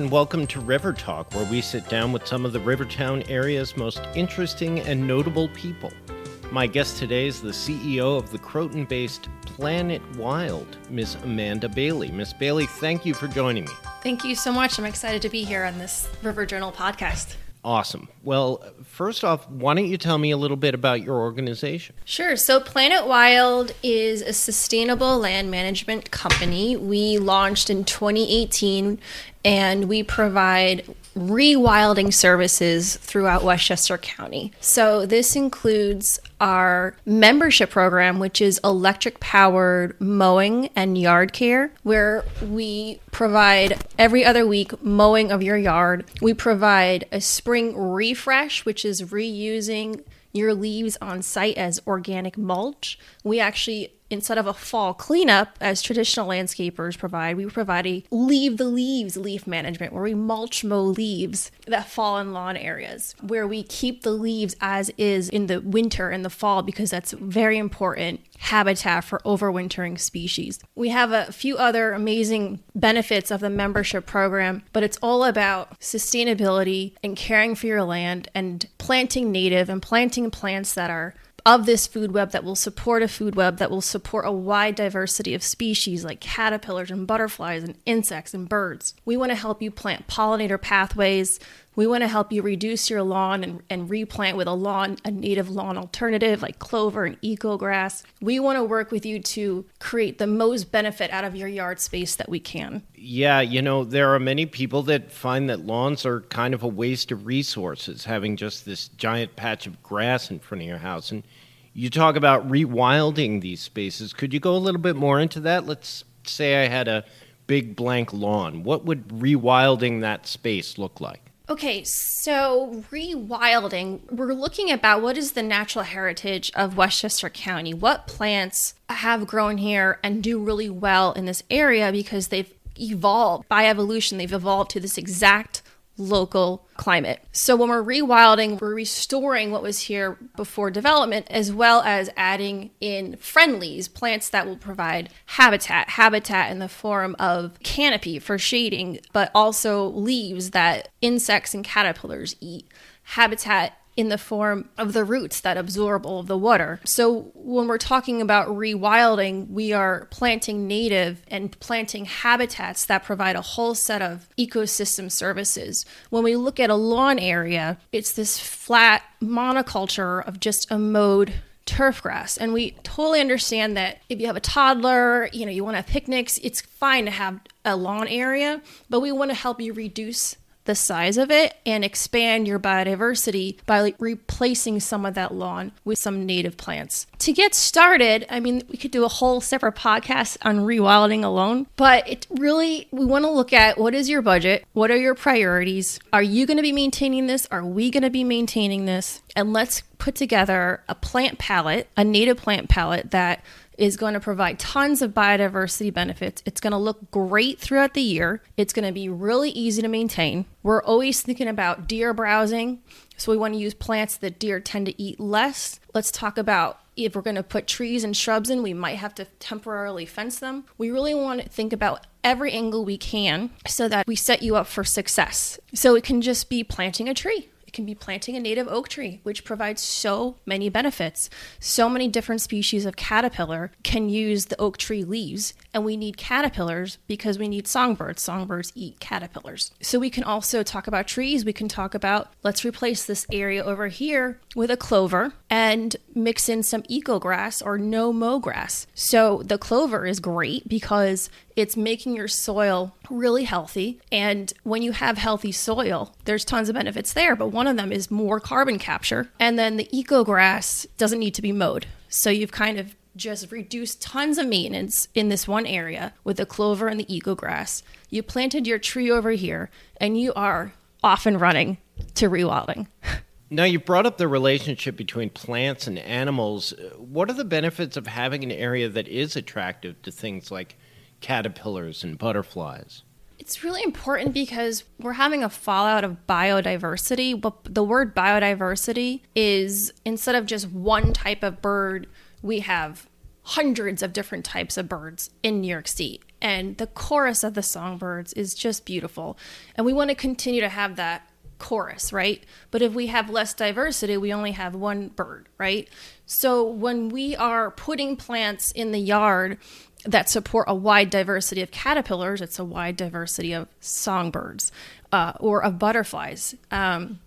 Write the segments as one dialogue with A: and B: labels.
A: And welcome to River Talk, where we sit down with some of the Rivertown area's most interesting and notable people. My guest today is the CEO of the Croton based Plant It Wild, Miss Amanda Bailey. Miss Bailey, thank you for joining me.
B: Thank you so much. I'm excited to be here on this River Journal podcast.
A: Awesome. Well, first off, why don't you tell me a little bit about your organization?
B: Sure. So, Plant It Wild is a sustainable land management company. We launched in 2018 and we provide rewilding services throughout Westchester County. So, this includes our membership program, which is electric powered mowing and yard care, where we provide every other week mowing of your yard. We provide a spring refresh, which is reusing your leaves on site as organic mulch. We actually instead of a fall cleanup as traditional landscapers provide, we provide a leave the leaves leaf management where we mulch mow leaves that fall in lawn areas, where we keep the leaves as is in the winter and the fall because that's very important habitat for overwintering species. We have a few other amazing benefits of the membership program, but it's all about sustainability and caring for your land and planting native and planting plants that are of this food web that will support a food web that will support a wide diversity of species like caterpillars and butterflies and insects and birds. We want to help you plant pollinator pathways. We want to help you reduce your lawn and, and replant with a lawn, a native lawn alternative like clover and ecograss. We want to work with you to create the most benefit out of your yard space that we can.
A: Yeah, you know, there are many people that find that lawns are kind of a waste of resources, having just this giant patch of grass in front of your house. And you talk about rewilding these spaces. Could you go a little bit more into that? Let's say I had a big blank lawn. What would rewilding that space look like?
B: Okay, so rewilding, we're looking about what is the natural heritage of Westchester County. What plants have grown here and do really well in this area because they've evolved by evolution, they've evolved to this exact local climate. So when we're rewilding, we're restoring what was here before development, as well as adding in friendlies, plants that will provide habitat, habitat in the form of canopy for shading, but also leaves that insects and caterpillars eat, habitat in the form of the roots that absorb all of the water. So when we're talking about rewilding, we are planting native and planting habitats that provide a whole set of ecosystem services. When we look at a lawn area, it's this flat monoculture of just a mowed turf grass. And we totally understand that if you have a toddler, you know, you want to have picnics, it's fine to have a lawn area, but we want to help you reduce the size of it and expand your biodiversity by like replacing some of that lawn with some native plants. To get started, I mean, we could do a whole separate podcast on rewilding alone, but it really, we want to look at what is your budget? What are your priorities? Are you going to be maintaining this? Are we going to be maintaining this? And let's put together a plant palette, a native plant palette that is going to provide tons of biodiversity benefits. It's going to look great throughout the year. It's going to be really easy to maintain. We're always thinking about deer browsing. So we want to use plants that deer tend to eat less. Let's talk about if we're going to put trees and shrubs in, we might have to temporarily fence them. We really want to think about every angle we can so that we set you up for success. So it can just be planting a tree. It can be planting a native oak tree, which provides so many benefits. So many different species of caterpillar can use the oak tree leaves, and we need caterpillars because we need songbirds. Songbirds eat caterpillars. So we can also talk about trees. We can talk about let's replace this area over here with a clover and mix in some eco grass or no mow grass. So the clover is great because it's making your soil really healthy. And when you have healthy soil, there's tons of benefits there, but one of them is more carbon capture. And then the eco grass doesn't need to be mowed. So you've kind of just reduced tons of maintenance in this one area with the clover and the eco grass. You planted your tree over here and you are off and running to rewilding.
A: Now, you brought up the relationship between plants and animals. What are the benefits of having an area that is attractive to things like caterpillars and butterflies?
B: It's really important because we're having a fallout of biodiversity. But the word biodiversity is instead of just one type of bird, we have hundreds of different types of birds in New York City. and the chorus of the songbirds is just beautiful. And we want to continue to have that chorus, right? But if we have less diversity, we only have one bird, right? So when we are putting plants in the yard that support a wide diversity of caterpillars, it's a wide diversity of songbirds uh, or of butterflies. Um,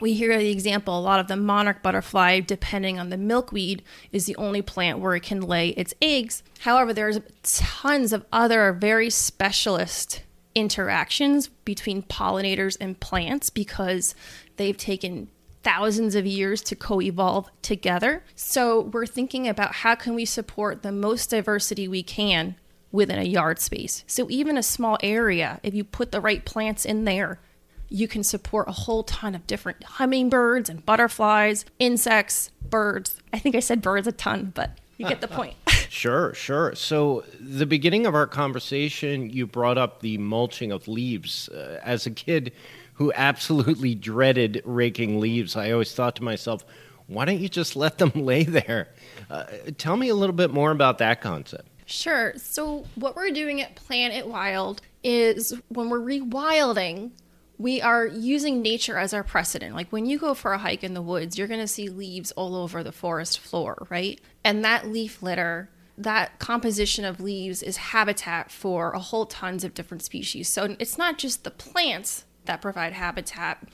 B: we hear the example a lot of the monarch butterfly depending on the milkweed is the only plant where it can lay its eggs however there's tons of other very specialist interactions between pollinators and plants because they've taken thousands of years to co-evolve together so we're thinking about how can we support the most diversity we can within a yard space so even a small area if you put the right plants in there you can support a whole ton of different hummingbirds and butterflies, insects, birds. I think I said birds a ton, but you get the point.
A: sure, sure. So, the beginning of our conversation, you brought up the mulching of leaves. Uh, as a kid who absolutely dreaded raking leaves, I always thought to myself, why don't you just let them lay there? Uh, tell me a little bit more about that concept.
B: Sure. So, what we're doing at Plant It Wild is when we're rewilding, we are using nature as our precedent. Like when you go for a hike in the woods, you're going to see leaves all over the forest floor, right? And that leaf litter, that composition of leaves is habitat for a whole tons of different species. So it's not just the plants that provide habitat,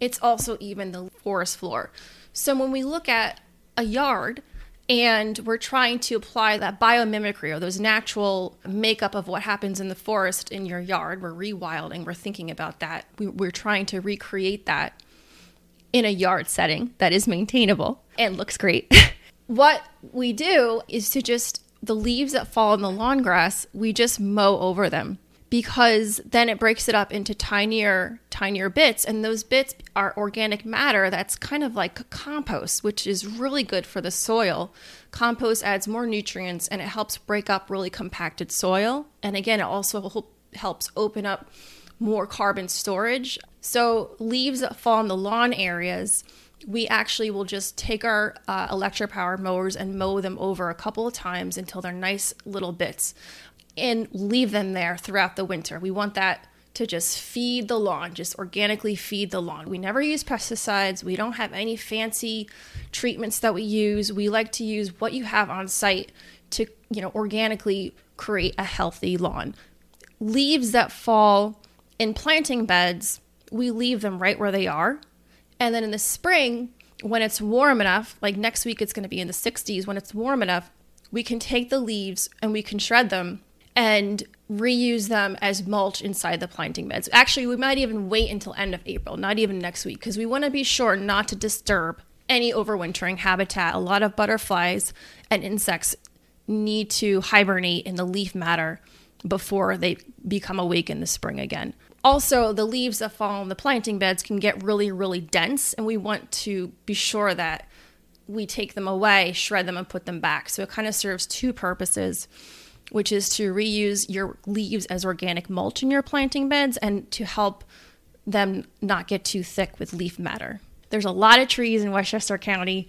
B: it's also even the forest floor. So when we look at a yard, and we're trying to apply that biomimicry or those natural makeup of what happens in the forest in your yard. We're rewilding, we're thinking about that. We, we're trying to recreate that in a yard setting that is maintainable and looks great. what we do is to just the leaves that fall in the lawn grass, we just mow over them because then it breaks it up into tinier tinier bits. And those bits are organic matter that's kind of like compost which is really good for the soil. Compost adds more nutrients and it helps break up really compacted soil. And again it also helps open up more carbon storage. So leaves that fall in the lawn areas we actually will just take our uh, electric powered mowers and mow them over a couple of times until they're nice little bits and leave them there throughout the winter. We want that to just feed the lawn, just organically feed the lawn. We never use pesticides. We don't have any fancy treatments that we use. We like to use what you have on site to, you know, organically create a healthy lawn. Leaves that fall in planting beds, we leave them right where they are. And then in the spring, when it's warm enough, like next week it's going to be in the 60s, when it's warm enough, we can take the leaves and we can shred them and reuse them as mulch inside the planting beds. Actually, we might even wait until end of April, not even next week, because we want to be sure not to disturb any overwintering habitat. A lot of butterflies and insects need to hibernate in the leaf matter before they become awake in the spring again. Also, the leaves that fall on the planting beds can get really, really dense, and we want to be sure that we take them away, shred them, and put them back. So it kind of serves two purposes which is to reuse your leaves as organic mulch in your planting beds and to help them not get too thick with leaf matter. There's a lot of trees in Westchester County,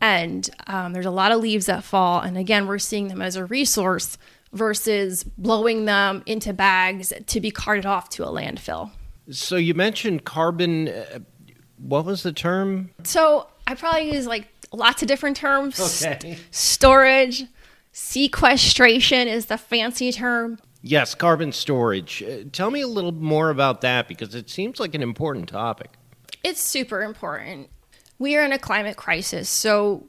B: and um, there's a lot of leaves that fall. And again, we're seeing them as a resource versus blowing them into bags to be carted off to a landfill.
A: So you mentioned carbon. Uh, what was the term?
B: So I probably use like lots of different terms.
A: Okay.
B: Storage, Sequestration is the fancy term.
A: Yes, carbon storage. Uh, tell me a little more about that because it seems like an important topic.
B: It's super important. We are in a climate crisis. So,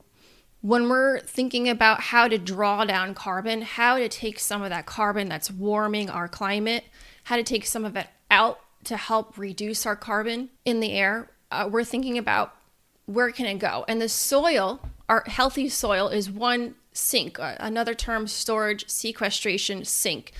B: when we're thinking about how to draw down carbon, how to take some of that carbon that's warming our climate, how to take some of it out to help reduce our carbon in the air, uh, we're thinking about where can it go? And the soil, our healthy soil, is one sink. Another term, storage sequestration sink,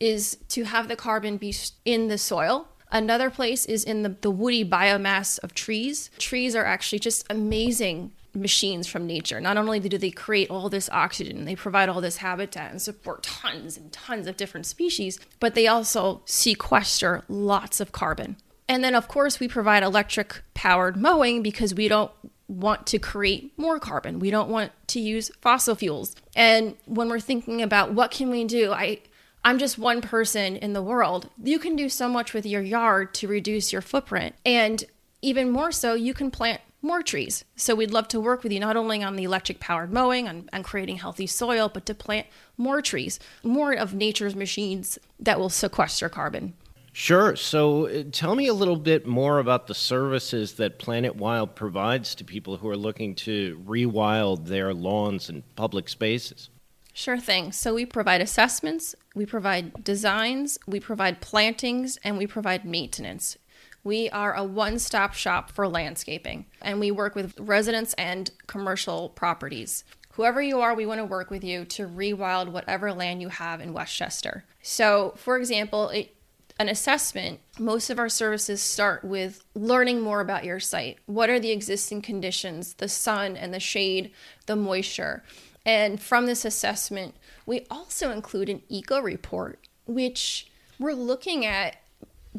B: is to have the carbon be in the soil. Another place is in the, the woody biomass of trees. Trees are actually just amazing machines from nature. Not only do they create all this oxygen, they provide all this habitat and support tons and tons of different species, but they also sequester lots of carbon. And then, of course, we provide electric powered mowing because we don't want to create more carbon. We don't want to use fossil fuels. And when we're thinking about what can we do, I I'm just one person in the world. You can do so much with your yard to reduce your footprint. And even more so, you can plant more trees. So we'd love to work with you not only on the electric powered mowing and, and creating healthy soil, but to plant more trees, more of nature's machines that will sequester carbon.
A: Sure. So uh, tell me a little bit more about the services that Plant It Wild provides to people who are looking to rewild their lawns and public spaces.
B: Sure thing. So we provide assessments, we provide designs, we provide plantings, and we provide maintenance. We are a one stop shop for landscaping, and we work with residents and commercial properties. Whoever you are, we want to work with you to rewild whatever land you have in Westchester. So, for example, it, an assessment, most of our services start with learning more about your site. What are the existing conditions, the sun and the shade, the moisture? And from this assessment, we also include an eco report, which we're looking at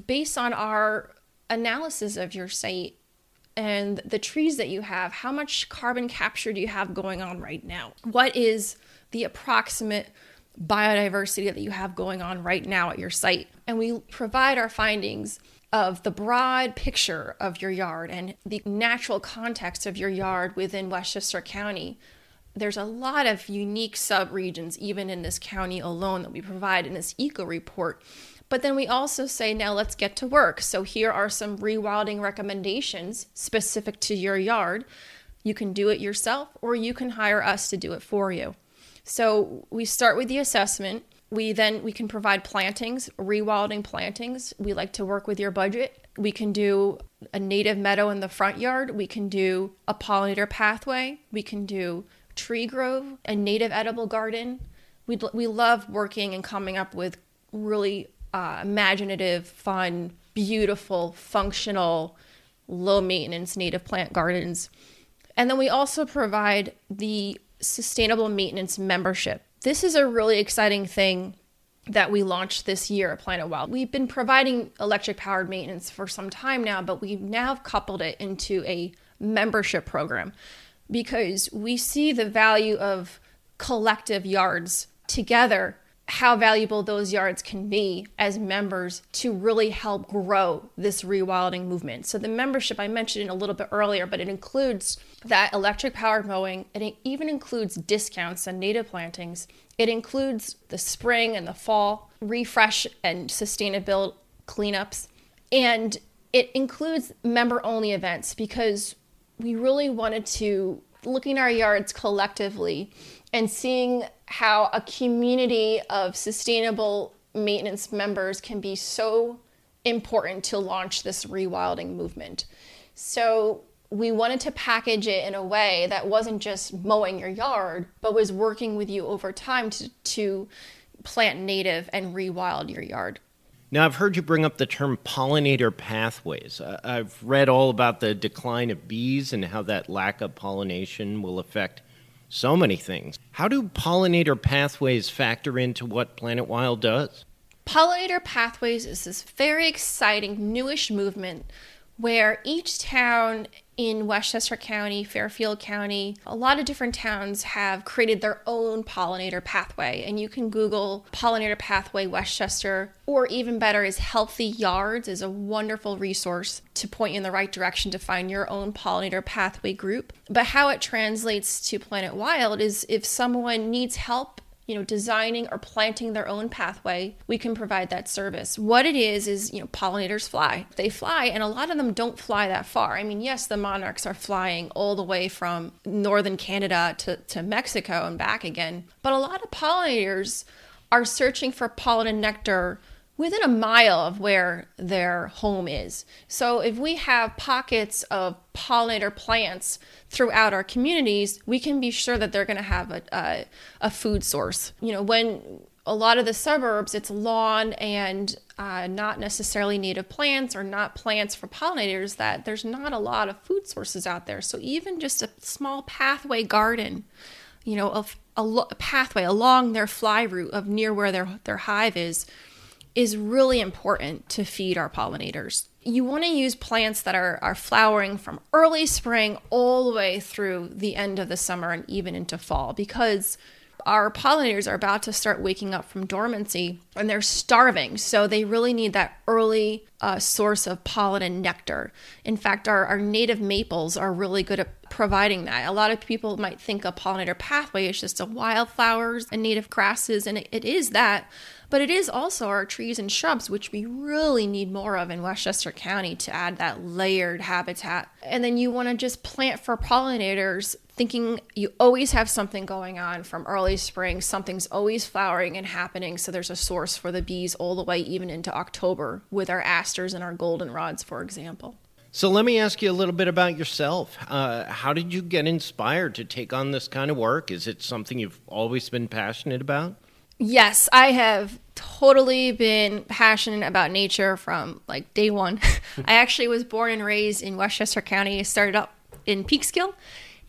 B: based on our analysis of your site and the trees that you have, how much carbon capture do you have going on right now? What is the approximate biodiversity that you have going on right now at your site? And we provide our findings of the broad picture of your yard and the natural context of your yard within Westchester County. There's a lot of unique subregions, even in this county alone, that we provide in this eco report but then we also say, now let's get to work. So here are some rewilding recommendations specific to your yard. You can do it yourself or you can hire us to do it for you. So we start with the assessment. We then we can provide plantings, rewilding plantings. We like to work with your budget. We can do a native meadow in the front yard. We can do a pollinator pathway. We can do tree grove, a native edible garden. We we love working and coming up with really uh, imaginative, fun, beautiful, functional, low maintenance native plant gardens. And then we also provide the sustainable maintenance membership. This is a really exciting thing that we launched this year at Plant It Wild. We've been providing electric powered maintenance for some time now, but we've now coupled it into a membership program because we see the value of collective yards together how valuable those yards can be as members to really help grow this rewilding movement. So the membership I mentioned a little bit earlier, but it includes that electric powered mowing. It even includes discounts on native plantings. It includes the spring and the fall refresh and sustainable cleanups. And it includes member only events because we really wanted to looking at our yards collectively and seeing how a community of sustainable maintenance members can be so important to launch this rewilding movement. So we wanted to package it in a way that wasn't just mowing your yard, but was working with you over time to, to plant native and rewild your yard.
A: Now, I've heard you bring up the term pollinator pathways. I've read all about the decline of bees and how that lack of pollination will affect so many things. How do pollinator pathways factor into what Plant It Wild does?
B: Pollinator pathways is this very exciting newish movement where each town in Westchester County, Fairfield County, a lot of different towns have created their own pollinator pathway. And you can Google pollinator pathway Westchester, or even better is Healthy Yards is a wonderful resource to point you in the right direction to find your own pollinator pathway group. But how it translates to Plant It Wild is if someone needs help you know, designing or planting their own pathway, we can provide that service. What it is is, you know, pollinators fly. They fly, and a lot of them don't fly that far. I mean, yes, the monarchs are flying all the way from northern Canada to, to Mexico and back again, but a lot of pollinators are searching for pollen and nectar within a mile of where their home is. So if we have pockets of pollinator plants throughout our communities, we can be sure that they're going to have a, a, a, food source. You know, when a lot of the suburbs, it's lawn and uh, not necessarily native plants or not plants for pollinators, that there's not a lot of food sources out there. So even just a small pathway garden, you know, a, a, a pathway along their fly route of near where their, their hive is is really important to feed our pollinators. You want to use plants that are, are flowering from early spring all the way through the end of the summer and even into fall because our pollinators are about to start waking up from dormancy and they're starving. So they really need that early uh, source of pollen and nectar. In fact, our, our native maples are really good at providing that. A lot of people might think a pollinator pathway is just a wildflowers and native grasses, and it, it is that but it is also our trees and shrubs, which we really need more of in Westchester County to add that layered habitat. And then you want to just plant for pollinators, thinking you always have something going on from early spring, something's always flowering and happening. So there's a source for the bees all the way even into October with our asters and our goldenrods, for example.
A: So let me ask you a little bit about yourself. Uh, how did you get inspired to take on this kind of work? Is it something you've always been passionate about?
B: Yes, I have totally been passionate about nature from like day one. I actually was born and raised in Westchester County. I started up in Peekskill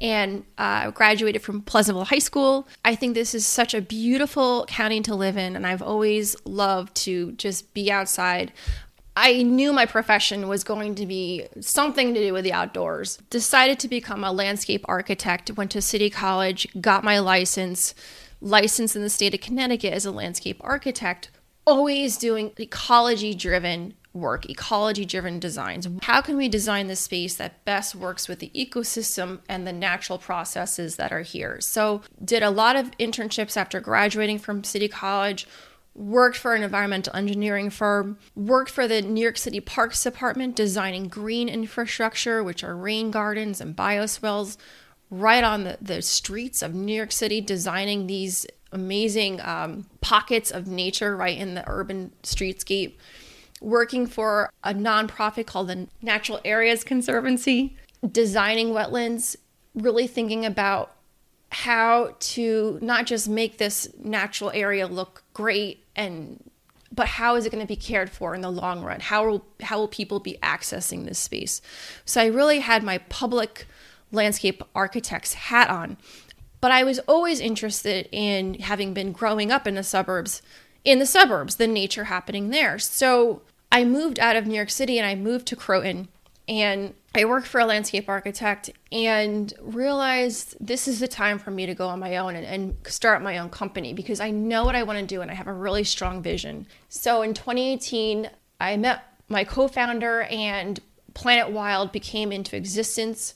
B: and uh, graduated from Pleasantville High School. I think this is such a beautiful county to live in, and I've always loved to just be outside. I knew my profession was going to be something to do with the outdoors. Decided to become a landscape architect, went to City College, got my license licensed in the state of Connecticut as a landscape architect, always doing ecology driven work, ecology driven designs. How can we design the space that best works with the ecosystem and the natural processes that are here? So, did a lot of internships after graduating from City College. Worked for an environmental engineering firm, worked for the New York City Parks Department designing green infrastructure, which are rain gardens and bioswales, right on the, the streets of New York City, designing these amazing um, pockets of nature right in the urban streetscape. Working for a nonprofit called the Natural Areas Conservancy, designing wetlands, really thinking about how to not just make this natural area look great and but how is it going to be cared for in the long run how will how will people be accessing this space so i really had my public landscape architect's hat on. But I was always interested in having been growing up in the suburbs, in the suburbs, the nature happening there. So I moved out of New York City and I moved to Croton and I worked for a landscape architect and realized this is the time for me to go on my own and, and, start my own company because I know what I want to do and I have a really strong vision. So in 2018, I met my co founder and Plant It Wild became into existence.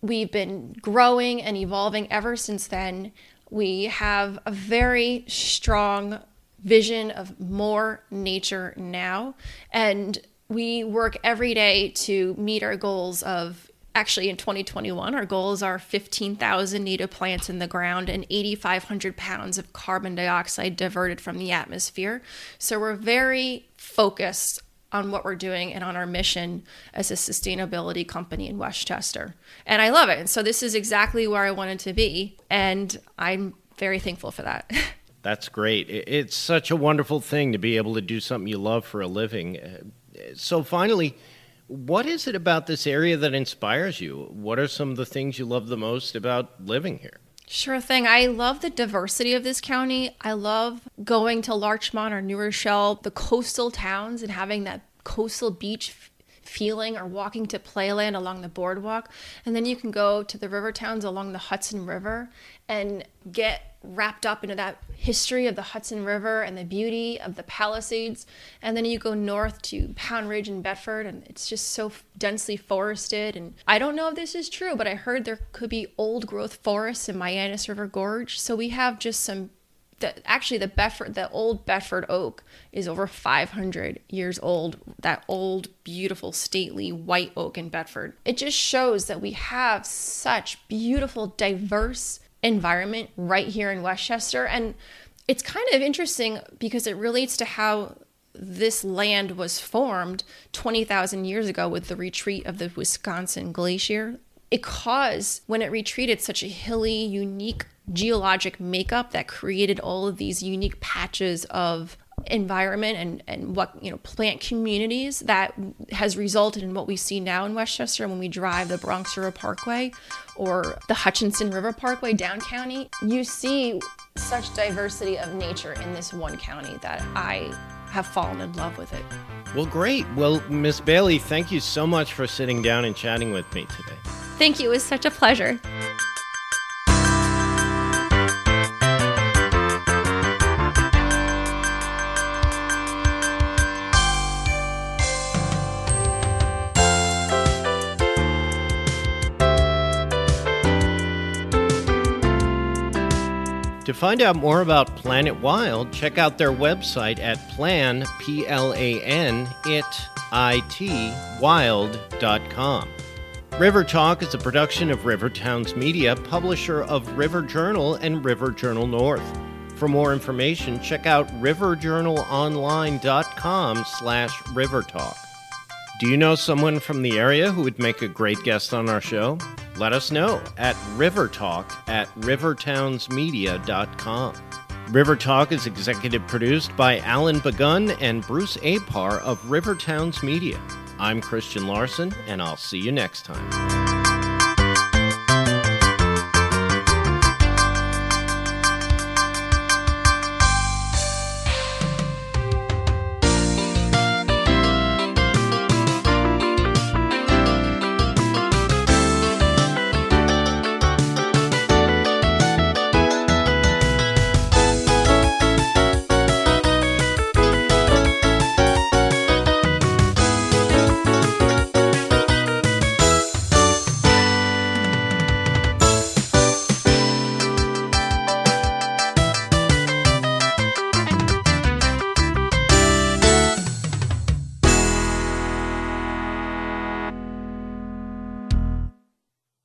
B: We've been growing and evolving ever since then. We have a very strong vision of more nature now. And we work every day to meet our goals of actually in 2021 our goals are 15,000 native plants in the ground and 8500 pounds of carbon dioxide diverted from the atmosphere. So we're very focused on what we're doing and on our mission as a sustainability company in Westchester. And I love it. And so this is exactly where I wanted to be. And I'm very thankful for that.
A: That's great. It's such a wonderful thing to be able to do something you love for a living. Uh, so, finally, what is it about this area that inspires you? What are some of the things you love the most about living here?
B: Sure thing. I love the diversity of this county. I love going to Larchmont or New Rochelle, the coastal towns, and having that coastal beach feeling or walking to playland along the boardwalk. And then you can go to the river towns along the hudson river and get wrapped up into that history of the hudson river and the beauty of the palisades. And then you go north to pound ridge and bedford and it's just so densely forested. And i don't know if this is true but i heard there could be old growth forests in Mianus river gorge. So we have just some the, actually the Bedford, the old Bedford oak is over 500 years old. That old, beautiful, stately white oak in Bedford. It just shows that we have such beautiful, diverse environment right here in Westchester, and it's kind of interesting because it relates to how this land was formed 20,000 years ago with the retreat of the Wisconsin Glacier. It caused, when it retreated, such a hilly, unique geologic makeup that created all of these unique patches of environment and, and what you know plant communities that has resulted in what we see now in Westchester when we drive the Bronx River Parkway or the Hutchinson River Parkway down county you see such diversity of nature in this one county that I have fallen in love with it.
A: Well great. Well Miss Bailey, thank you so much for sitting down and chatting with me today.
B: Thank you. It was such a pleasure.
A: To find out more about Plant It Wild, check out their website at plan, P L A N, it, I T, wild.com. River Talk is a production of River Towns Media, publisher of River Journal and River Journal North. For more information, check out riverjournalonline.com slash rivertalk. Do you know someone from the area who would make a great guest on our show? Let us know at rivertalk at rivertownsmedia.com. River Talk is executive produced by Alan Begun and Bruce Apar of River Towns Media. I'm Christian Larson, and I'll see you next time.